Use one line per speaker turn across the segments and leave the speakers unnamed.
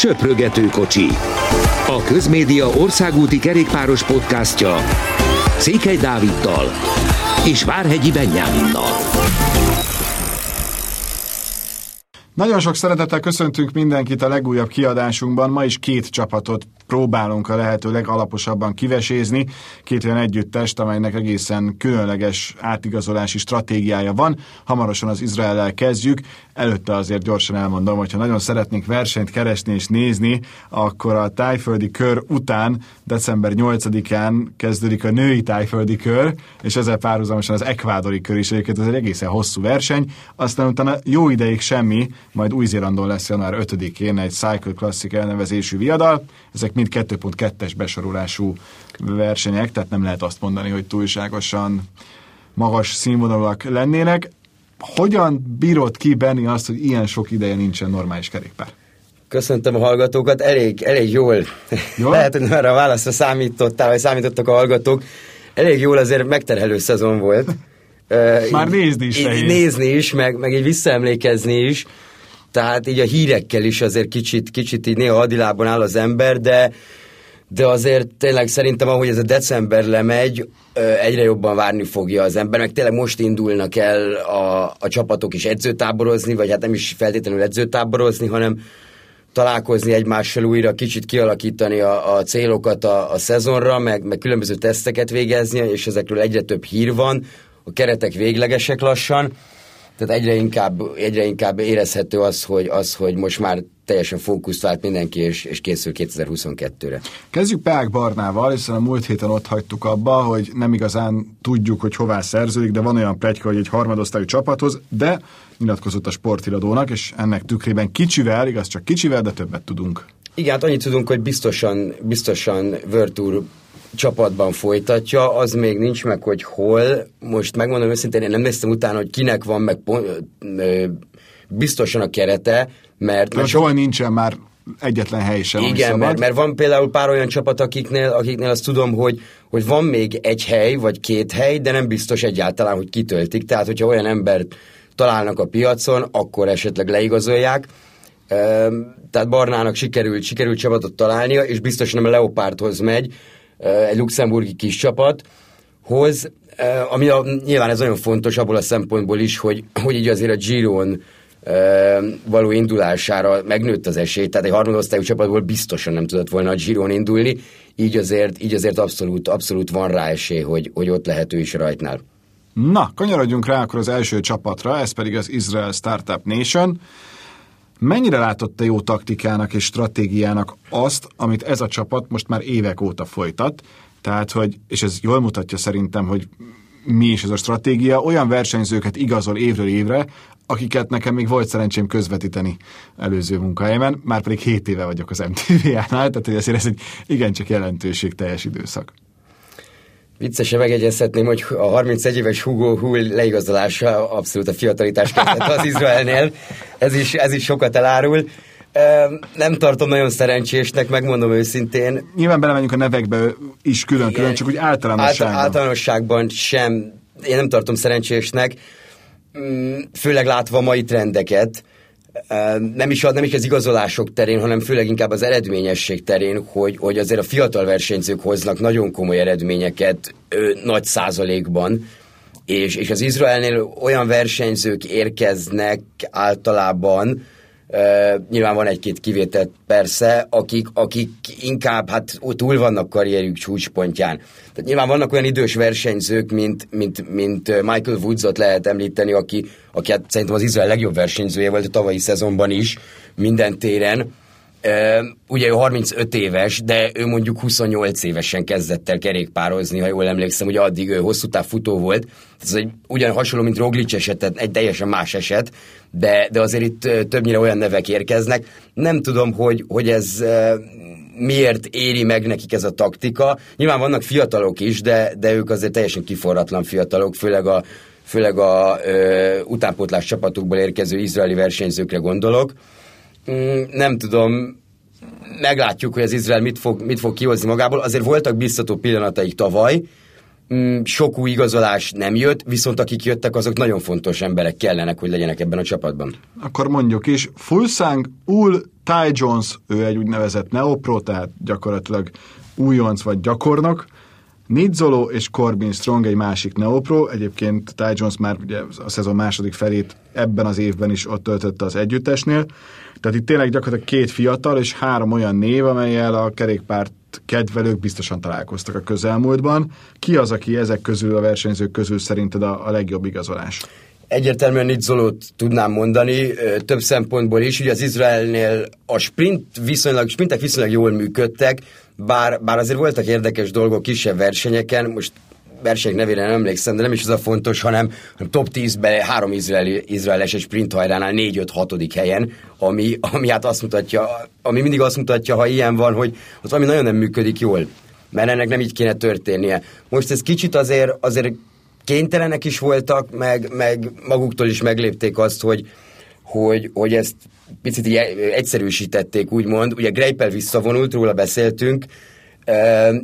Söprögető kocsi. A Közmédia országúti kerékpáros podcastja Székely Dáviddal és Várhegyi Benyáminnal.
Nagyon sok szeretettel köszöntünk mindenkit a legújabb kiadásunkban. Ma is két csapatot próbálunk a lehető legalaposabban kivesézni. Két olyan együttest, amelynek egészen különleges átigazolási stratégiája van. Hamarosan az Izraellel kezdjük. Előtte azért gyorsan elmondom, hogyha nagyon szeretnénk versenyt keresni és nézni, akkor a tájföldi kör után december 8-án kezdődik a női tájföldi kör, és ezzel párhuzamosan az ekvádori kör is egyébként ez egy egészen hosszú verseny. Aztán utána jó ideig semmi, majd Új-Zélandon lesz január 5-én egy Cycle Classic elnevezésű viadal. Ezek mind 2.2-es besorolású versenyek, tehát nem lehet azt mondani, hogy túlságosan magas színvonalak lennének. Hogyan bírod ki, Benni, azt, hogy ilyen sok ideje nincsen normális kerékpár?
Köszöntöm a hallgatókat, elég, elég jól. jól? Lehet, hogy erre a válaszra számítottál, vagy számítottak a hallgatók. Elég jól azért megterhelő szezon volt.
Már nézni is
nehéz. Nézni is, meg, meg így visszaemlékezni is. Tehát így a hírekkel is azért kicsit, kicsit így néha adilában áll az ember, de, de azért tényleg szerintem, ahogy ez a december lemegy, egyre jobban várni fogja az ember, meg tényleg most indulnak el a, a csapatok is edzőtáborozni, vagy hát nem is feltétlenül edzőtáborozni, hanem találkozni egymással újra, kicsit kialakítani a, a célokat a, a szezonra, meg, meg különböző teszteket végezni, és ezekről egyre több hír van, a keretek véglegesek lassan, tehát egyre inkább, egyre inkább érezhető az, hogy, az, hogy most már teljesen fókuszt vált mindenki, és, és készül 2022-re.
Kezdjük Peák Barnával, hiszen a múlt héten ott hagytuk abba, hogy nem igazán tudjuk, hogy hová szerződik, de van olyan plegyka, hogy egy harmadosztályú csapathoz, de nyilatkozott a sportiradónak, és ennek tükrében kicsivel, igaz csak kicsivel, de többet tudunk.
Igen, hát annyit tudunk, hogy biztosan, biztosan Virtur csapatban folytatja, az még nincs meg, hogy hol. Most megmondom őszintén, én nem néztem utána, hogy kinek van meg biztosan a kerete, mert...
mert hol nincsen már egyetlen hely sem,
Igen, mert, mert van például pár olyan csapat, akiknél, akiknél azt tudom, hogy, hogy van még egy hely, vagy két hely, de nem biztos egyáltalán, hogy kitöltik. Tehát, hogyha olyan embert találnak a piacon, akkor esetleg leigazolják. Tehát Barnának sikerült, sikerült csapatot találnia, és biztosan nem a Leopardhoz megy, egy luxemburgi kis csapathoz, ami a, nyilván ez nagyon fontos abból a szempontból is, hogy, hogy így azért a Giron való indulására megnőtt az esély, tehát egy harmadosztályú csapatból biztosan nem tudott volna a Giron indulni, így azért, így azért abszolút, abszolút van rá esély, hogy, hogy ott lehető is rajtnál.
Na, kanyarodjunk rá akkor az első csapatra, ez pedig az Israel Startup Nation. Mennyire látott te jó taktikának és stratégiának azt, amit ez a csapat most már évek óta folytat? Tehát, hogy, és ez jól mutatja szerintem, hogy mi is ez a stratégia, olyan versenyzőket igazol évről évre, akiket nekem még volt szerencsém közvetíteni előző munkahelyemen, már pedig 7 éve vagyok az MTV-nál, tehát hogy ezért ez egy igencsak jelentőségteljes időszak.
Viccesen megegyezhetném, hogy a 31 éves Hugo Hull leigazolása abszolút a fiatalitás kezdete az Izraelnél. Ez is, ez is sokat elárul. Nem tartom nagyon szerencsésnek, megmondom őszintén.
Nyilván belemegyünk a nevekbe is külön-külön, csak úgy általánosságban.
Által, általánosságban sem. Én nem tartom szerencsésnek, mm, főleg látva a mai trendeket nem is, nem is az igazolások terén, hanem főleg inkább az eredményesség terén, hogy, hogy azért a fiatal versenyzők hoznak nagyon komoly eredményeket ö, nagy százalékban, és, és az Izraelnél olyan versenyzők érkeznek általában, Uh, nyilván van egy-két kivétel persze, akik, akik inkább hát túl vannak karrierjük csúcspontján. Tehát nyilván vannak olyan idős versenyzők, mint, mint, mint Michael Woodsot lehet említeni, aki, aki hát szerintem az Izrael legjobb versenyzője volt a tavalyi szezonban is, minden téren. Ugye ő 35 éves, de ő mondjuk 28 évesen kezdett el kerékpározni, ha jól emlékszem, ugye addig ő hosszú táv futó volt. Ez egy ugyan hasonló, mint Roglic eset, egy teljesen más eset, de, de azért itt többnyire olyan nevek érkeznek. Nem tudom, hogy, hogy ez miért éri meg nekik ez a taktika. Nyilván vannak fiatalok is, de, de ők azért teljesen kiforratlan fiatalok, főleg a, főleg a ö, utánpótlás csapatukból érkező izraeli versenyzőkre gondolok. Mm, nem tudom, meglátjuk, hogy az Izrael mit fog, mit fog kihozni magából. Azért voltak biztató pillanataik tavaly, mm, sok új igazolás nem jött, viszont akik jöttek, azok nagyon fontos emberek kellenek, hogy legyenek ebben a csapatban.
Akkor mondjuk is, Fulsang, Ul, Ty Jones, ő egy úgynevezett neopro, tehát gyakorlatilag újonc vagy gyakornok, Nidzolo és Corbin Strong egy másik neopro, egyébként Ty Jones már ugye a szezon második felét ebben az évben is ott töltötte az együttesnél, tehát itt tényleg gyakorlatilag két fiatal és három olyan név, amelyel a kerékpárt kedvelők biztosan találkoztak a közelmúltban. Ki az, aki ezek közül, a versenyzők közül szerinted a, a legjobb igazolás?
Egyértelműen Nidzolót tudnám mondani, több szempontból is. Ugye az Izraelnél a sprint viszonylag, sprintek viszonylag jól működtek, bár, bár azért voltak érdekes dolgok kisebb versenyeken, most versenyek nevére nem emlékszem, de nem is az a fontos, hanem, hanem top 10-ben három izraeli, izraeles egy sprint hajránál 4-5-6. helyen, ami, ami hát azt mutatja, ami mindig azt mutatja, ha ilyen van, hogy ott valami nagyon nem működik jól, mert ennek nem így kéne történnie. Most ez kicsit azért, azért kénytelenek is voltak, meg, meg maguktól is meglépték azt, hogy, hogy, hogy ezt picit így egyszerűsítették, úgymond. Ugye Greipel visszavonult, róla beszéltünk,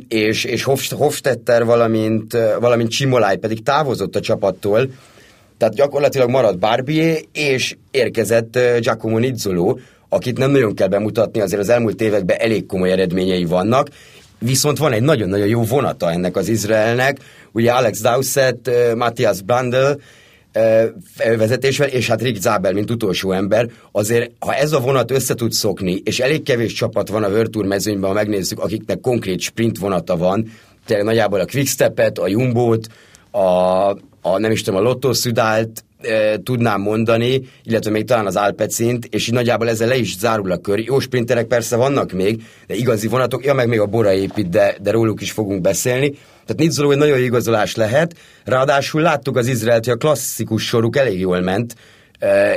és, és Hofstetter, valamint, valamint Csimolaj pedig távozott a csapattól, tehát gyakorlatilag maradt Barbier, és érkezett Giacomo Nizzolo, akit nem nagyon kell bemutatni, azért az elmúlt években elég komoly eredményei vannak, viszont van egy nagyon-nagyon jó vonata ennek az Izraelnek, ugye Alex Dowsett, Matthias Brandl, vezetésvel, és hát Rick Zabel, mint utolsó ember, azért, ha ez a vonat össze tud szokni, és elég kevés csapat van a Tour mezőnyben, ha megnézzük, akiknek konkrét sprint vonata van, tényleg nagyjából a Quickstepet, a Jumbo-t, a, a nem is tudom, a Lotto Südált, e, tudnám mondani, illetve még talán az Alpecint, és így nagyjából ezzel le is zárul a kör. Jó sprinterek persze vannak még, de igazi vonatok, ja meg még a Bora épít, de, de róluk is fogunk beszélni. Tehát Nizzoló egy nagyon igazolás lehet, ráadásul láttuk az Izraelt, hogy a klasszikus soruk elég jól ment,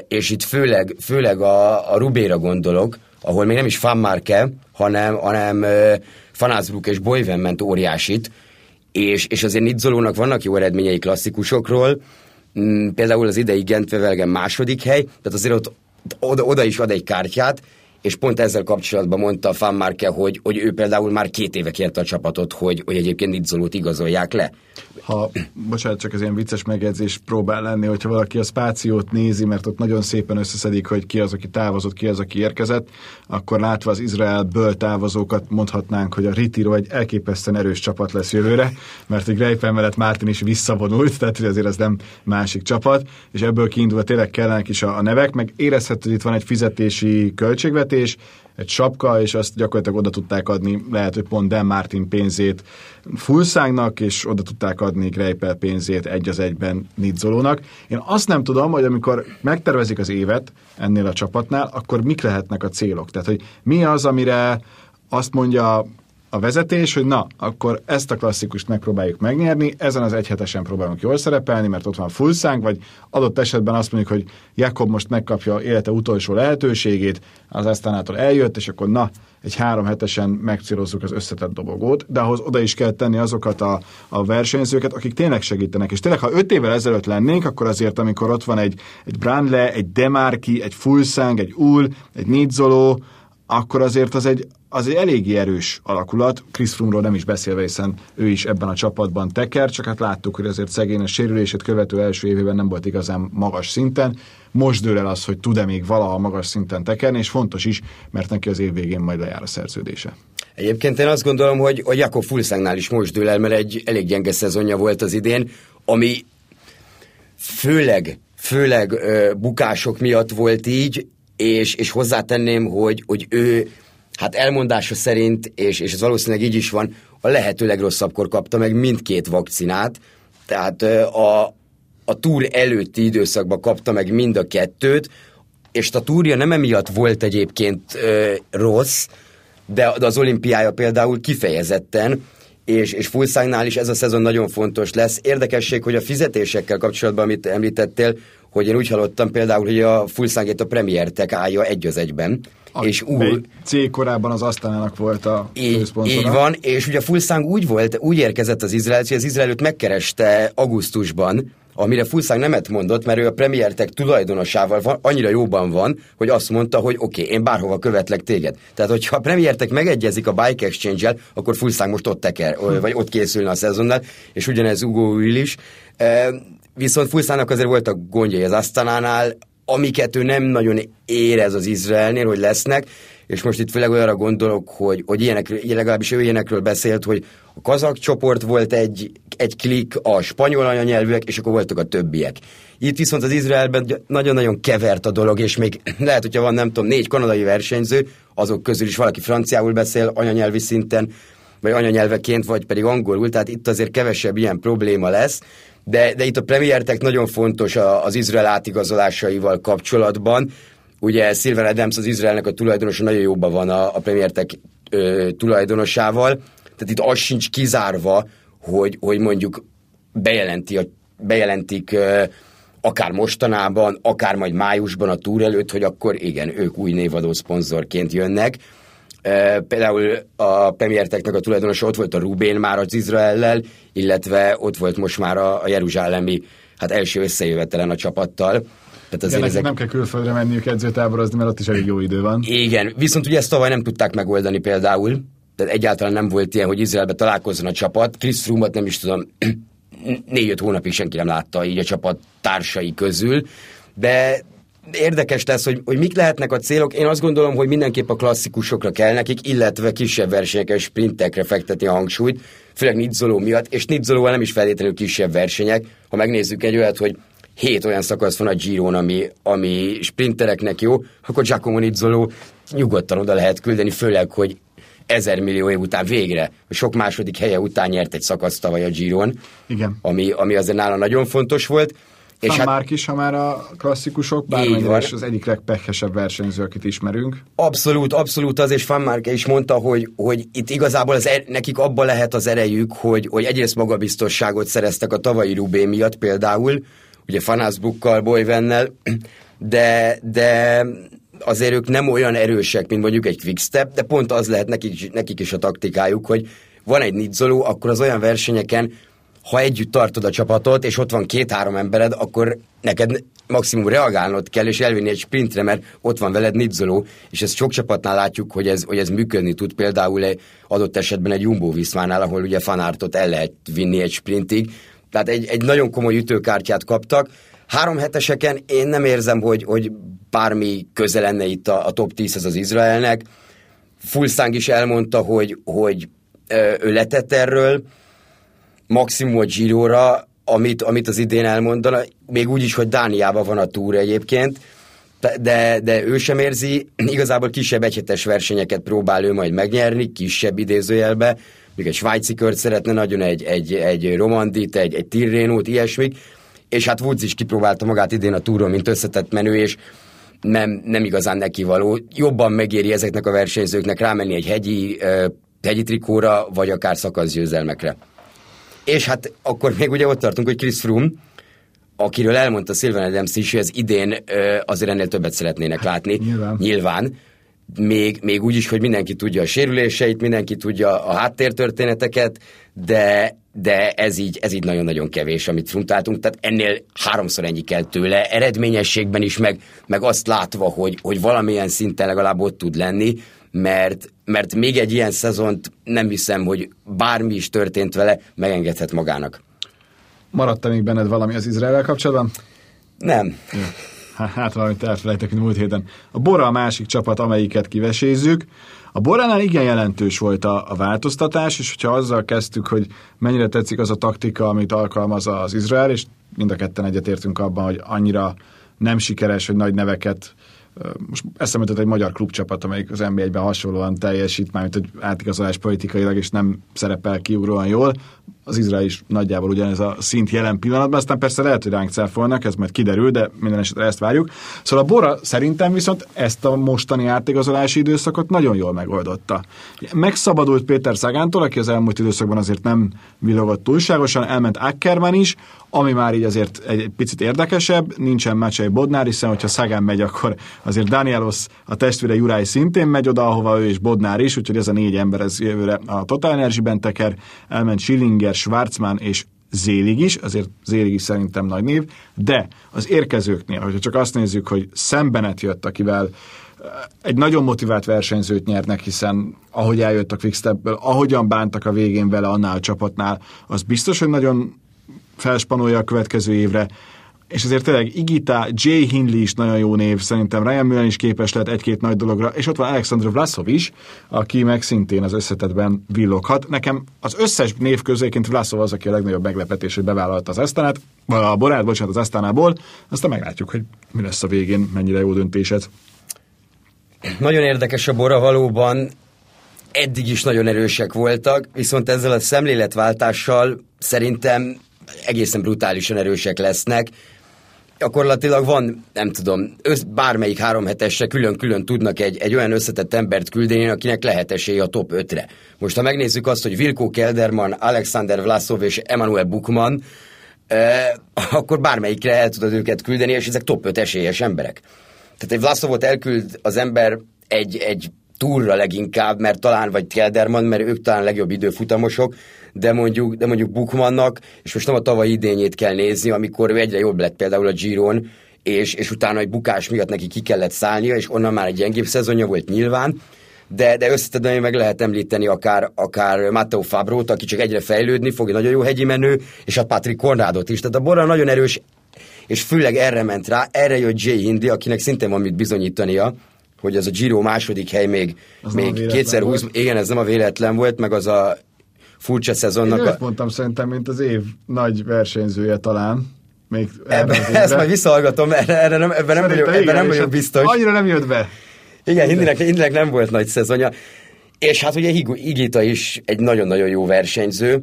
és itt főleg, főleg a, a Rubéra gondolok, ahol még nem is Fanmarke, hanem, hanem Fanázbruk és Boyven ment óriásit, és, és azért Nizzolónak vannak jó eredményei klasszikusokról, például az idei Gentvevelgen második hely, tehát azért ott oda, oda is ad egy kártyát, és pont ezzel kapcsolatban mondta a Fanmarke, hogy, hogy ő például már két éve kérte a csapatot, hogy, hogy egyébként Nizzolót igazolják le.
Ha, bocsánat, csak ez ilyen vicces megjegyzés próbál lenni, hogyha valaki a spációt nézi, mert ott nagyon szépen összeszedik, hogy ki az, aki távozott, ki az, aki érkezett, akkor látva az Izraelből távozókat mondhatnánk, hogy a Ritiro egy elképesztően erős csapat lesz jövőre, mert egy Greipel mellett Mártin is visszavonult, tehát hogy azért ez nem másik csapat, és ebből kiindulva tényleg kellenek is a, a nevek, meg érezhető, hogy itt van egy fizetési költségvetés, fizetés, egy sapka, és azt gyakorlatilag oda tudták adni, lehet, hogy pont Dan Martin pénzét Fulszágnak, és oda tudták adni Greipel pénzét egy az egyben Nidzolónak. Én azt nem tudom, hogy amikor megtervezik az évet ennél a csapatnál, akkor mik lehetnek a célok. Tehát, hogy mi az, amire azt mondja a vezetés, hogy na, akkor ezt a klasszikust megpróbáljuk megnyerni, ezen az egyhetesen próbálunk jól szerepelni, mert ott van fullszánk, vagy adott esetben azt mondjuk, hogy Jakob most megkapja élete utolsó lehetőségét, az Esztánától eljött, és akkor na, egy három hetesen megcélozzuk az összetett dobogót, de ahhoz oda is kell tenni azokat a, a versenyzőket, akik tényleg segítenek. És tényleg, ha öt évvel ezelőtt lennénk, akkor azért, amikor ott van egy, egy Brandle, egy Demarki, egy Fulszang, egy Ul, egy Nidzoló, akkor azért az egy, az egy eléggé erős alakulat. Chris Froome-ról nem is beszélve, hiszen ő is ebben a csapatban teker, csak hát láttuk, hogy azért szegény a sérülését követő első évében nem volt igazán magas szinten. Most dől el az, hogy tud-e még valaha magas szinten tekerni, és fontos is, mert neki az év végén majd lejár a szerződése.
Egyébként én azt gondolom, hogy, hogy Jakob Fulsángnál is most dől el, mert egy elég gyenge szezonja volt az idén, ami főleg, főleg ö, bukások miatt volt így, és, és hozzátenném, hogy, hogy ő hát elmondása szerint, és, és ez valószínűleg így is van, a lehető legrosszabbkor kapta meg mindkét vakcinát, tehát a, a túr előtti időszakban kapta meg mind a kettőt, és a túrja nem emiatt volt egyébként ö, rossz, de, de az olimpiája például kifejezetten, és, és Fulszánynál is ez a szezon nagyon fontos lesz. Érdekesség, hogy a fizetésekkel kapcsolatban, amit említettél, hogy én úgy hallottam például, hogy a Fulszángét a Premier Tech állja egy az egyben.
A, és úgy, C korábban az Asztanának volt a
így, így van, és ugye a Fulszang úgy volt, úgy érkezett az Izrael, hogy az Izrael őt megkereste augusztusban, amire Fulszák nemet mondott, mert ő a Premier Tech tulajdonosával van, annyira jóban van, hogy azt mondta, hogy oké, okay, én bárhova követlek téged. Tehát, hogyha a Premier Tech megegyezik a Bike Exchange-el, akkor Fulszák most ott teker, vagy ott készülne a szezonnal, és ugyanez Ugo Will is. Viszont Fulszának azért voltak gondjai az Asztanánál, amiket ő nem nagyon érez az Izraelnél, hogy lesznek, és most itt főleg olyanra gondolok, hogy, hogy ilyenek, legalábbis ő ilyenekről beszélt, hogy a kazak csoport volt egy, egy klik, a spanyol anyanyelvűek, és akkor voltak a többiek. Itt viszont az Izraelben nagyon-nagyon kevert a dolog, és még lehet, hogyha van, nem tudom, négy kanadai versenyző, azok közül is valaki franciául beszél anyanyelvi szinten, vagy anyanyelveként, vagy pedig angolul, tehát itt azért kevesebb ilyen probléma lesz, de, de itt a Premier Tech nagyon fontos az Izrael átigazolásaival kapcsolatban. Ugye Silver Adams az Izraelnek a tulajdonosa nagyon jóban van a, a Premier Tech ö, tulajdonosával, tehát itt az sincs kizárva, hogy, hogy mondjuk bejelenti a, bejelentik ö, akár mostanában, akár majd májusban a túr előtt, hogy akkor igen, ők új névadó szponzorként jönnek. Például a Premier Technek a tulajdonosa ott volt a Rubén már az Izraellel, illetve ott volt most már a, a Jeruzsálemi hát első összejövetelen a csapattal.
Tehát azért Igen, ezek... nem kell külföldre menniük edzőtáborozni, mert ott is elég jó idő van.
Igen, viszont ugye ezt tavaly nem tudták megoldani például, tehát egyáltalán nem volt ilyen, hogy Izraelbe találkozzon a csapat. Chris Froome-ot nem is tudom, négy-öt hónapig senki nem látta így a csapat társai közül, de érdekes lesz, hogy, hogy mik lehetnek a célok. Én azt gondolom, hogy mindenképp a klasszikusokra kell nekik, illetve kisebb versenyekre, sprintekre fekteti a hangsúlyt, főleg Nizzoló miatt, és Nizzolóval nem is feltétlenül kisebb versenyek. Ha megnézzük egy olyat, hogy hét olyan szakasz van a Giron, ami, ami sprintereknek jó, akkor Giacomo Nizzoló nyugodtan oda lehet küldeni, főleg, hogy ezer millió év után végre, sok második helye után nyert egy szakaszt tavaly a Giron,
Igen.
Ami, ami azért nála nagyon fontos volt.
És hát, Márk is, ha már a klasszikusok, bármennyire is az egyik legpehesebb versenyző, akit ismerünk.
Abszolút, abszolút az, és Van Márke is mondta, hogy, hogy itt igazából az er, nekik abban lehet az erejük, hogy, hogy egyrészt magabiztosságot szereztek a tavalyi Rubé miatt például, ugye Fanásbukkal, Boyvennel, de, de azért ők nem olyan erősek, mint mondjuk egy Quickstep, de pont az lehet nekik, nekik is a taktikájuk, hogy van egy nidzoló, akkor az olyan versenyeken ha együtt tartod a csapatot, és ott van két-három embered, akkor neked maximum reagálnod kell, és elvinni egy sprintre, mert ott van veled nidzoló, és ezt sok csapatnál látjuk, hogy ez, hogy ez működni tud, például egy adott esetben egy Jumbo Viszmánál, ahol ugye fanártot el lehet vinni egy sprintig, tehát egy, egy nagyon komoly ütőkártyát kaptak. Három heteseken én nem érzem, hogy, hogy bármi köze lenne itt a, a top 10 az Izraelnek. Fulszáng is elmondta, hogy, hogy ő letett erről, maximum a Girora, amit, amit az idén elmondana, még úgy is, hogy Dániában van a túr egyébként, de, de ő sem érzi, igazából kisebb egyhetes versenyeket próbál ő majd megnyerni, kisebb idézőjelbe, még egy svájci kört szeretne nagyon, egy, egy, egy romandit, egy, egy tirrénót, ilyesmik, és hát Woods is kipróbálta magát idén a túron, mint összetett menő, és nem, nem igazán neki való. Jobban megéri ezeknek a versenyzőknek rámenni egy hegyi, hegyi trikóra, vagy akár szakaszgyőzelmekre. És hát akkor még ugye ott tartunk, hogy Chris Froome, akiről elmondta Sylvan Adams is, hogy ez idén azért ennél többet szeretnének látni.
Nyilván.
Nyilván. Még, még úgy is, hogy mindenki tudja a sérüléseit, mindenki tudja a háttértörténeteket, de, de ez így, ez így nagyon-nagyon kevés, amit fruntáltunk, tehát ennél háromszor ennyi kell tőle, eredményességben is, meg, meg azt látva, hogy, hogy valamilyen szinten legalább ott tud lenni, mert, mert még egy ilyen szezont nem hiszem, hogy bármi is történt vele, megengedhet magának.
Maradt még benned valami az Izrael kapcsolatban?
Nem.
Hát valamit elfelejtek, múlt héten. A Bora a másik csapat, amelyiket kivesézzük. A Boránál igen jelentős volt a, a változtatás, és hogyha azzal kezdtük, hogy mennyire tetszik az a taktika, amit alkalmaz az Izrael, és mind a ketten egyetértünk abban, hogy annyira nem sikeres, hogy nagy neveket most eszembe egy magyar klubcsapat, amelyik az NBA-ben hasonlóan teljesít, mármint hogy átigazolás politikailag, és nem szerepel kiugróan jól. Az Izrael is nagyjából ugyanez a szint jelen pillanatban, aztán persze lehet, hogy ránk cáfolnak, ez majd kiderül, de minden esetre ezt várjuk. Szóval a Bora szerintem viszont ezt a mostani átigazolási időszakot nagyon jól megoldotta. Megszabadult Péter Szagántól, aki az elmúlt időszakban azért nem villogott túlságosan, elment Ackerman is, ami már így azért egy, picit érdekesebb, nincsen Macsai Bodnár, hiszen hogyha Szagán megy, akkor azért Danielos, a testvére Juráj szintén megy oda, ahova ő és Bodnár is, úgyhogy ez a négy ember ez jövőre a Total Energy-ben teker, elment Schillinger, Schwarzmann és Zélig is, azért Zélig is szerintem nagy név, de az érkezőknél, hogyha csak azt nézzük, hogy szembenet jött, akivel egy nagyon motivált versenyzőt nyernek, hiszen ahogy eljött a Quickstepből, ahogyan bántak a végén vele annál a csapatnál, az biztos, hogy nagyon felspanolja a következő évre és ezért tényleg Igita, Jay Hindley is nagyon jó név, szerintem Ryan Mullen is képes lehet egy-két nagy dologra, és ott van Alexander Vlasov is, aki meg szintén az összetetben villoghat. Nekem az összes név közéként Vlasov az, aki a legnagyobb meglepetés, hogy bevállalta az Esztánát, vagy a Borát, bocsánat, az Esztánából, aztán meglátjuk, hogy mi lesz a végén, mennyire jó döntésed.
Nagyon érdekes a Bora valóban, eddig is nagyon erősek voltak, viszont ezzel a szemléletváltással szerintem egészen brutálisan erősek lesznek gyakorlatilag van, nem tudom, össz, bármelyik három hetesre külön-külön tudnak egy, egy olyan összetett embert küldeni, akinek lehet esélye a top 5-re. Most ha megnézzük azt, hogy Vilko Kelderman, Alexander Vlasov és Emanuel Bukman, eh, akkor bármelyikre el tudod őket küldeni, és ezek top 5 esélyes emberek. Tehát egy Vlasovot elküld az ember egy, egy túlra leginkább, mert talán, vagy Kelderman, mert ők talán legjobb időfutamosok, de mondjuk, de mondjuk Bukmannak, és most nem a tavalyi idényét kell nézni, amikor ő egyre jobb lett például a Giron, és, és utána egy bukás miatt neki ki kellett szállnia, és onnan már egy gyengébb szezonja volt nyilván, de, de összetetlenül meg lehet említeni akár, akár Matteo Fabrót, aki csak egyre fejlődni fog, egy nagyon jó hegyi menő, és a Patrick Konrádot is. Tehát a Borra nagyon erős, és főleg erre ment rá, erre jött Jay Hindi, akinek szintén van mit bizonyítania, hogy ez a Giro második hely még, az még kétszer húsz, igen, ez nem a véletlen volt, meg az a furcsa szezonnak. Én
a... mondtam szerintem, mint az év nagy versenyzője talán. Még
ebbe, ezt majd visszahallgatom, erre, erre nem, ebben nem vagyok, ebben nem vagyok biztos.
Annyira nem jött be.
Igen, Hindinek, Hindinek nem volt nagy szezonja. És hát ugye Igita is egy nagyon-nagyon jó versenyző,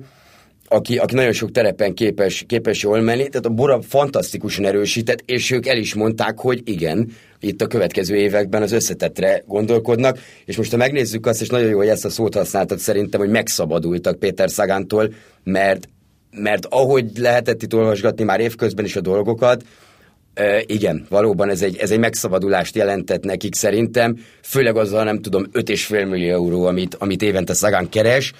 aki, aki nagyon sok terepen képes, képes jól menni, tehát a Bora fantasztikusan erősített, és ők el is mondták, hogy igen, itt a következő években az összetettre gondolkodnak, és most ha megnézzük azt, és nagyon jó, hogy ezt a szót használtad szerintem, hogy megszabadultak Péter Szagántól, mert, mert ahogy lehetett itt olvasgatni már évközben is a dolgokat, Uh, igen, valóban ez egy, ez egy megszabadulást jelentett nekik szerintem, főleg azzal nem tudom, 5,5 millió euró, amit, amit évente Szagán keres,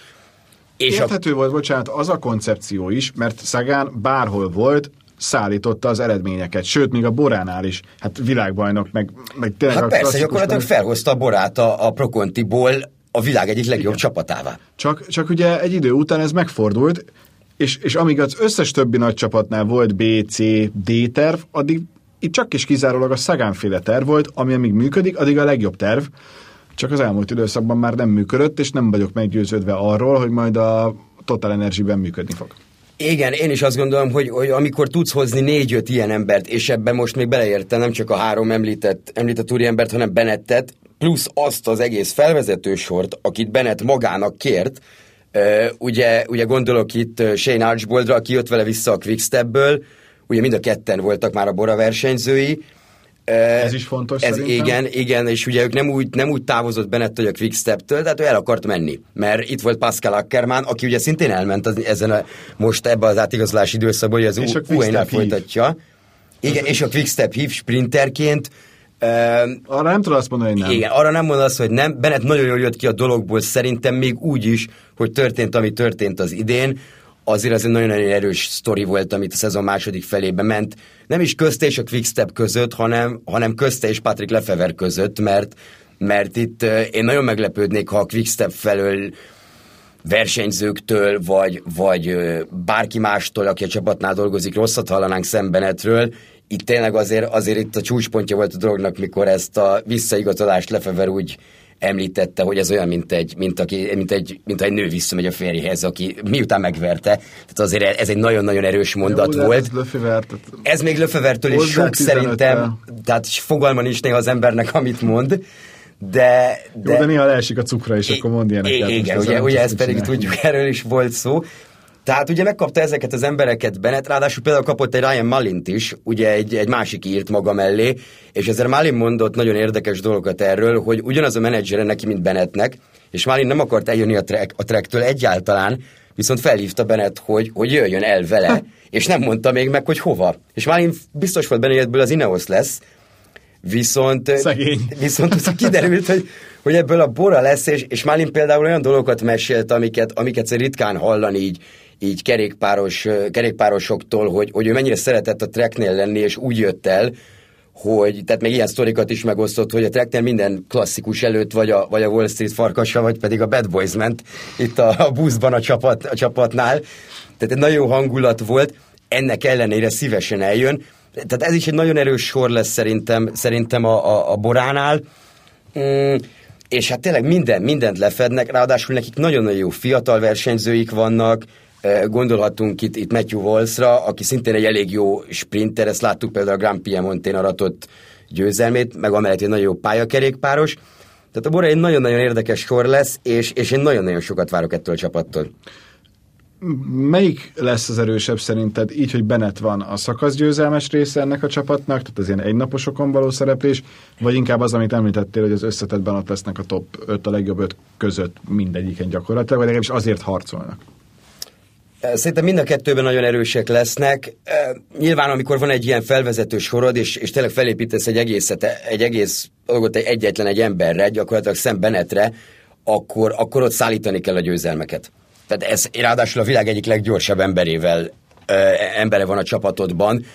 és Érthető a... volt, bocsánat, az a koncepció is, mert Szagán bárhol volt, szállította az eredményeket, sőt, még a Boránál is, hát világbajnok, meg, meg
tényleg Hát persze, gyakorlatilag felhozta a Borát a, a Procontiból a világ egyik legjobb Igen. csapatává.
Csak, csak ugye egy idő után ez megfordult, és, és amíg az összes többi nagy csapatnál volt B, C, D terv, addig itt csak is kizárólag a Szagánféle terv volt, ami amíg működik, addig a legjobb terv, csak az elmúlt időszakban már nem működött, és nem vagyok meggyőződve arról, hogy majd a Total Energy-ben működni fog.
Igen, én is azt gondolom, hogy, hogy amikor tudsz hozni négy-öt ilyen embert, és ebben most még beleérte nem csak a három említett, említett úriembert, hanem Benettet, plusz azt az egész felvezető sort, akit Bennett magának kért, ugye, ugye gondolok itt Shane Archboldra, aki jött vele vissza a Quickstepből, ugye mind a ketten voltak már a Bora versenyzői,
ez is fontos
ez szerintem. Igen, igen, és ugye ők nem úgy, nem úgy távozott Bennett, hogy a Quickstep-től, tehát ő el akart menni. Mert itt volt Pascal Ackermann, aki ugye szintén elment az, ezen a, most ebbe az átigazolási időszakban, hogy az UN-nel folytatja. Igen, és a Quickstep hív sprinterként,
Uh, arra nem tudod azt mondani, hogy nem.
Igen, arra nem mondod azt, hogy nem. Bennett nagyon jól jött ki a dologból, szerintem még úgy is, hogy történt, ami történt az idén azért az egy nagyon-nagyon erős sztori volt, amit a szezon második felébe ment. Nem is közte és a Quickstep között, hanem, hanem közte és Patrick Lefever között, mert, mert itt én nagyon meglepődnék, ha a Quickstep felől versenyzőktől, vagy, vagy bárki mástól, aki a csapatnál dolgozik, rosszat hallanánk szembenetről. Itt tényleg azért, azért itt a csúcspontja volt a dolognak, mikor ezt a visszaigazolást Lefever úgy említette, hogy ez olyan, mint egy, mint, aki, mint egy, mint egy nő visszamegy a férjéhez, aki miután megverte. Tehát azért ez egy nagyon-nagyon erős mondat Jó, volt. Ez,
Löfever,
ez még Löfevertől is sok szerintem, tehát fogalma nincs néha az embernek, amit mond. De,
de, Jó, de néha leesik a cukra, és akkor mond ilyeneket.
Igen, ugye, ugye ezt pedig tudjuk, erről is volt szó. Tehát ugye megkapta ezeket az embereket Bennett, ráadásul például kapott egy Ryan Malint is, ugye egy, egy másik írt maga mellé, és ezzel Malin mondott nagyon érdekes dolgokat erről, hogy ugyanaz a menedzsere neki, mint Bennettnek, és Malin nem akart eljönni a, track, a tracktől egyáltalán, viszont felhívta Bennett, hogy, hogy jöjjön el vele, és nem mondta még meg, hogy hova. És Malin biztos volt benne, hogy ebből az Ineos lesz, viszont,
Szegény.
viszont kiderült, hogy, hogy ebből a bora lesz, és, és Malin például olyan dolgokat mesélt, amiket, amiket ritkán hallani így, így kerékpáros, kerékpárosoktól, hogy, hogy ő mennyire szeretett a treknél lenni, és úgy jött el, hogy, tehát még ilyen sztorikat is megosztott, hogy a treknél minden klasszikus előtt vagy a, vagy a Wall Street farkasa, vagy pedig a Bad Boys ment itt a, a buszban a, csapat, a csapatnál. Tehát egy nagyon hangulat volt, ennek ellenére szívesen eljön. Tehát ez is egy nagyon erős sor lesz szerintem, szerintem a, a, a Boránál. Mm, és hát tényleg minden, mindent lefednek, ráadásul nekik nagyon-nagyon jó fiatal versenyzőik vannak, Gondolhatunk itt, itt Matthew Walsra, aki szintén egy elég jó sprinter, ezt láttuk például a Grand Piemontén aratott győzelmét, meg amellett egy nagyon jó pályakerékpáros. Tehát a Bora egy nagyon-nagyon érdekes sor lesz, és, és én nagyon-nagyon sokat várok ettől a csapattól.
Melyik lesz az erősebb szerinted, így, hogy Bennett van a szakaszgyőzelmes része ennek a csapatnak, tehát az ilyen egynaposokon való szereplés, vagy inkább az, amit említettél, hogy az összetetben ott lesznek a top 5, a legjobb 5 között mindegyiken gyakorlatilag, vagy legalábbis azért harcolnak?
Szerintem mind a kettőben nagyon erősek lesznek. Nyilván, amikor van egy ilyen felvezető sorod, és, és tényleg felépítesz egy egészet, egy egész dolgot egy egyetlen egy emberre, gyakorlatilag szembenetre, akkor, akkor ott szállítani kell a győzelmeket. Tehát ez ráadásul a világ egyik leggyorsabb emberével ö, embere van a csapatodban.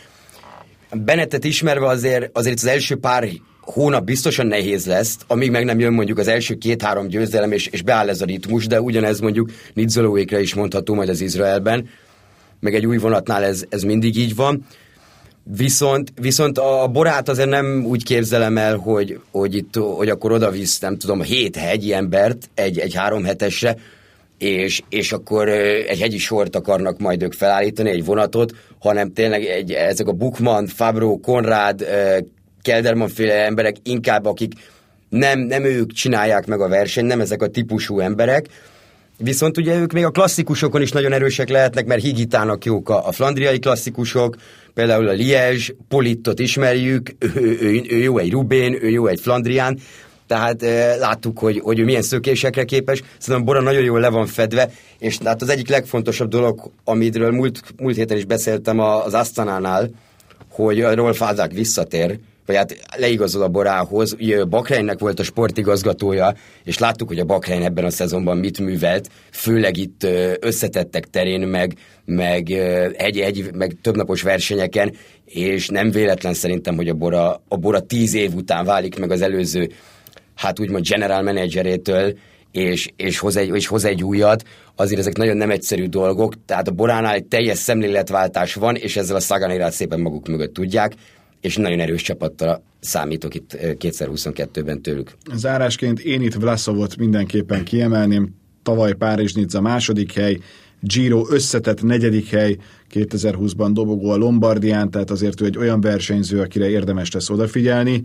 Bennettet ismerve azért, azért az első pár hónap biztosan nehéz lesz, amíg meg nem jön mondjuk az első két-három győzelem, és, és beáll ez a ritmus, de ugyanez mondjuk Nidzolóékre is mondható majd az Izraelben, meg egy új vonatnál ez, ez mindig így van. Viszont, viszont a borát azért nem úgy képzelem el, hogy, hogy, itt, hogy akkor oda visz, nem tudom, hét hegyi embert egy, egy három hetesre, és, és akkor egy hegyi sort akarnak majd ők felállítani, egy vonatot, hanem tényleg egy, ezek a Bukman, Fabro, Konrád, Kelderman féle emberek inkább, akik nem, nem ők csinálják meg a versenyt, nem ezek a típusú emberek, Viszont ugye ők még a klasszikusokon is nagyon erősek lehetnek, mert Higitának jók a, a flandriai klasszikusok, például a Liège, Polittot ismerjük, ő, ő, ő, jó egy Rubén, ő jó egy Flandrián, tehát e, láttuk, hogy, hogy ő milyen szökésekre képes. Szerintem Bora nagyon jól le van fedve, és hát az egyik legfontosabb dolog, amiről múlt, múlt héten is beszéltem az Asztanánál, hogy Rolf Ázák visszatér, vagy hát leigazol a Borához. Ugye Bakreinnek volt a sportigazgatója, és láttuk, hogy a Bakrein ebben a szezonban mit művelt, főleg itt összetettek terén, meg, meg egy, egy, meg többnapos versenyeken, és nem véletlen szerintem, hogy a Bora, a Bora tíz év után válik meg az előző, hát úgymond general managerétől, és, és, hoz egy, és hoz egy újat, azért ezek nagyon nem egyszerű dolgok, tehát a Boránál egy teljes szemléletváltás van, és ezzel a Saganérát szépen maguk mögött tudják, és nagyon erős csapattal számítok itt 2022-ben tőlük.
Zárásként én itt Vlaszovot mindenképpen kiemelném, tavaly Párizs-Nizza második hely, Giro összetett negyedik hely, 2020-ban dobogó a Lombardián, tehát azért ő egy olyan versenyző, akire érdemes lesz odafigyelni.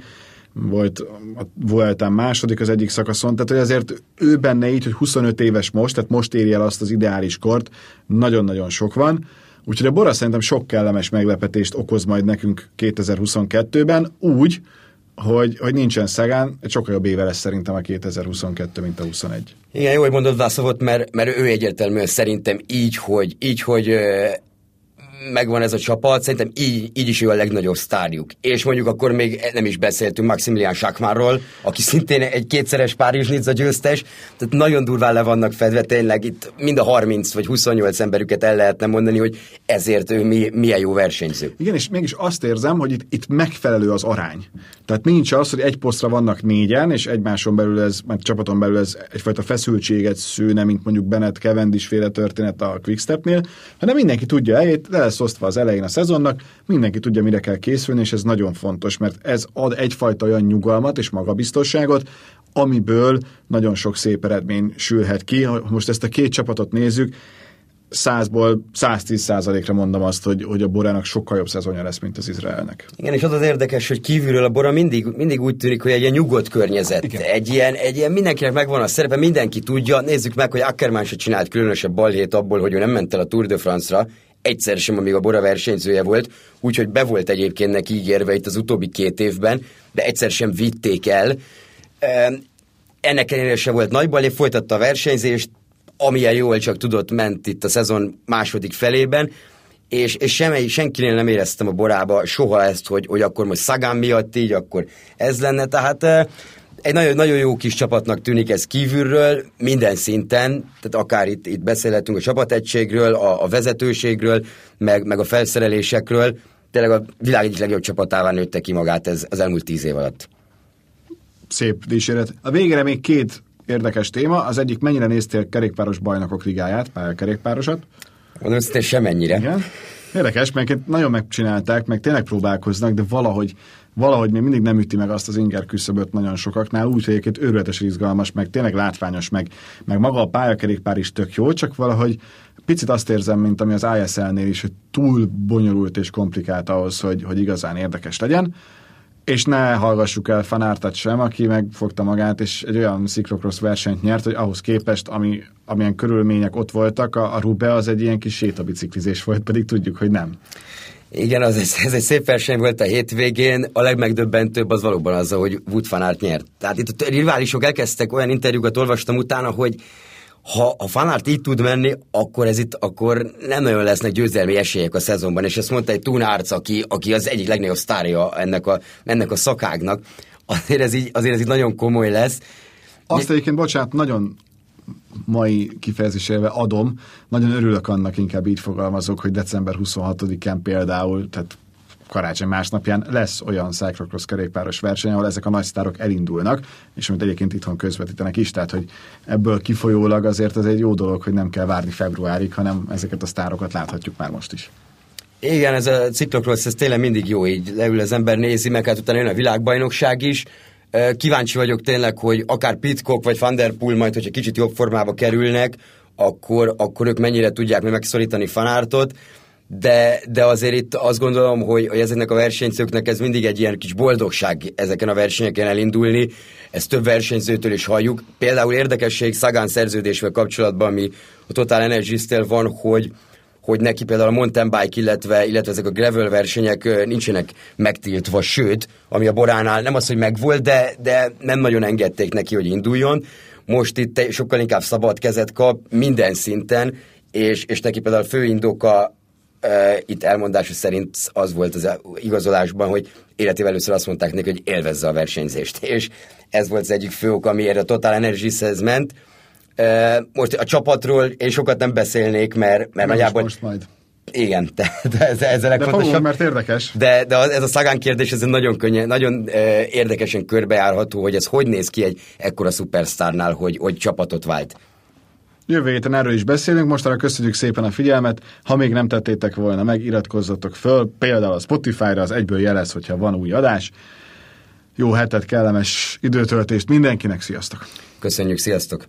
Volt a Vueltán második az egyik szakaszon, tehát hogy azért ő benne így, hogy 25 éves most, tehát most éri el azt az ideális kort, nagyon-nagyon sok van. Úgyhogy a Bora szerintem sok kellemes meglepetést okoz majd nekünk 2022-ben, úgy, hogy, hogy nincsen Szegán, sokkal jobb éve lesz szerintem a 2022, mint a 21.
Igen, jó, hogy mondod Vászavot, mert, mert ő egyértelműen szerintem így, hogy, így, hogy megvan ez a csapat, szerintem így, így is ő a legnagyobb sztárjuk. És mondjuk akkor még nem is beszéltünk Maximilian Sakmárról, aki szintén egy kétszeres Párizs Nizza győztes, tehát nagyon durván le vannak fedve, tényleg itt mind a 30 vagy 28 emberüket el lehetne mondani, hogy ezért ő mi, milyen jó versenyző.
Igen, és mégis azt érzem, hogy itt, itt megfelelő az arány. Tehát nincs az, hogy egy posztra vannak négyen, és egymáson belül ez, mert csapaton belül ez egyfajta feszültséget szűne, mint mondjuk Bennett Cavendish féle történet a Quickstepnél, hanem mindenki tudja de lesz osztva az elején a szezonnak, mindenki tudja, mire kell készülni, és ez nagyon fontos, mert ez ad egyfajta olyan nyugalmat és magabiztosságot, amiből nagyon sok szép eredmény sülhet ki. Ha most ezt a két csapatot nézzük, százból 110 százalékra mondom azt, hogy, hogy a Borának sokkal jobb szezonja lesz, mint az Izraelnek.
Igen, és az az érdekes, hogy kívülről a Bora mindig, mindig úgy tűnik, hogy egy ilyen nyugodt környezet. Igen. Egy ilyen, egy ilyen mindenkinek megvan a szerepe, mindenki tudja. Nézzük meg, hogy Ackermann se csinált különösebb balhét abból, hogy ő nem ment el a Tour de France-ra, egyszer sem, amíg a Bora versenyzője volt, úgyhogy be volt egyébként neki ígérve itt az utóbbi két évben, de egyszer sem vitték el. Ennek ellenére se volt nagy balé, folytatta a versenyzést, amilyen jól csak tudott, ment itt a szezon második felében, és, és semmi, senkinél nem éreztem a borába soha ezt, hogy, hogy akkor most Szagán miatt így, akkor ez lenne, tehát egy nagyon, nagyon jó kis csapatnak tűnik ez kívülről, minden szinten, tehát akár itt, itt beszélhetünk a csapategységről, a, a vezetőségről, meg, meg a felszerelésekről, tényleg a világ egyik legjobb csapatává nőtte ki magát ez az elmúlt tíz év alatt.
Szép dicséret. A végére még két érdekes téma. Az egyik, mennyire néztél kerékpáros bajnokok ligáját, pályakerékpárosat?
Mondom, hogy semennyire.
Igen. Érdekes, mert nagyon megcsinálták, meg tényleg próbálkoznak, de valahogy valahogy még mindig nem üti meg azt az inger küszöböt nagyon sokaknál, úgy, hogy egyébként őrületes izgalmas, meg tényleg látványos, meg, meg maga a pályakerékpár is tök jó, csak valahogy picit azt érzem, mint ami az ISL-nél is, hogy túl bonyolult és komplikált ahhoz, hogy, hogy igazán érdekes legyen. És ne hallgassuk el Fanártat sem, aki megfogta magát, és egy olyan sziklokrosz versenyt nyert, hogy ahhoz képest, ami, amilyen körülmények ott voltak, a, a Rube az egy ilyen kis sétabiciklizés volt, pedig tudjuk, hogy nem.
Igen, az, ez, ez egy szép verseny volt a hétvégén. A legmegdöbbentőbb az valóban az, hogy Wood van Aert nyert. Tehát itt a riválisok elkezdtek olyan interjúkat olvastam utána, hogy ha a fanart így tud menni, akkor ez itt, akkor nem nagyon lesznek győzelmi esélyek a szezonban, és ezt mondta egy Tunárc, aki, aki az egyik legnagyobb sztárja ennek a, ennek a szakágnak. Azért ez így, azért ez így nagyon komoly lesz.
Azt egyébként, bocsánat, nagyon mai kifejezésével adom. Nagyon örülök annak, inkább így fogalmazok, hogy december 26-án például, tehát karácsony másnapján lesz olyan cyclocross kerékpáros verseny, ahol ezek a nagy sztárok elindulnak, és amit egyébként itthon közvetítenek is, tehát hogy ebből kifolyólag azért az egy jó dolog, hogy nem kell várni februárig, hanem ezeket a sztárokat láthatjuk már most is.
Igen, ez a ciklokross, ez tényleg mindig jó, így leül az ember nézi, meg hát utána jön a világbajnokság is, Kíváncsi vagyok tényleg, hogy akár Pitcock vagy Van Der Poel majd, hogyha kicsit jobb formába kerülnek, akkor, akkor ők mennyire tudják megszorítani fanártot, de, de azért itt azt gondolom, hogy, hogy ezeknek a versenyzőknek ez mindig egy ilyen kis boldogság ezeken a versenyeken elindulni, ezt több versenyzőtől is halljuk. Például érdekesség Szagán szerződésvel kapcsolatban, ami a Total Energies-tel van, hogy hogy neki például a mountain bike, illetve, illetve ezek a gravel versenyek nincsenek megtiltva, sőt, ami a Boránál nem az, hogy megvolt, de, de nem nagyon engedték neki, hogy induljon. Most itt sokkal inkább szabad kezet kap minden szinten, és, és neki például a főindoka Uh, itt elmondása szerint az volt az igazolásban, hogy életével először azt mondták neki, hogy élvezze a versenyzést. És ez volt az egyik fő ok, amiért a Total Energies-hez ment, most a csapatról én sokat nem beszélnék, mert, mert nagyjából...
Most majd.
Igen, de, de ez, ez a legfontosabb.
De fogunk, mert érdekes.
De, de ez a szagán kérdés, ez nagyon könnyen, nagyon érdekesen körbejárható, hogy ez hogy néz ki egy ekkora szupersztárnál, hogy, hogy csapatot vált.
Jövő héten erről is beszélünk, mostanra köszönjük szépen a figyelmet. Ha még nem tettétek volna meg, iratkozzatok föl, például a Spotify-ra, az egyből jelez, hogyha van új adás. Jó hetet, kellemes időtöltést mindenkinek, sziasztok!
Köszönjük, sziasztok!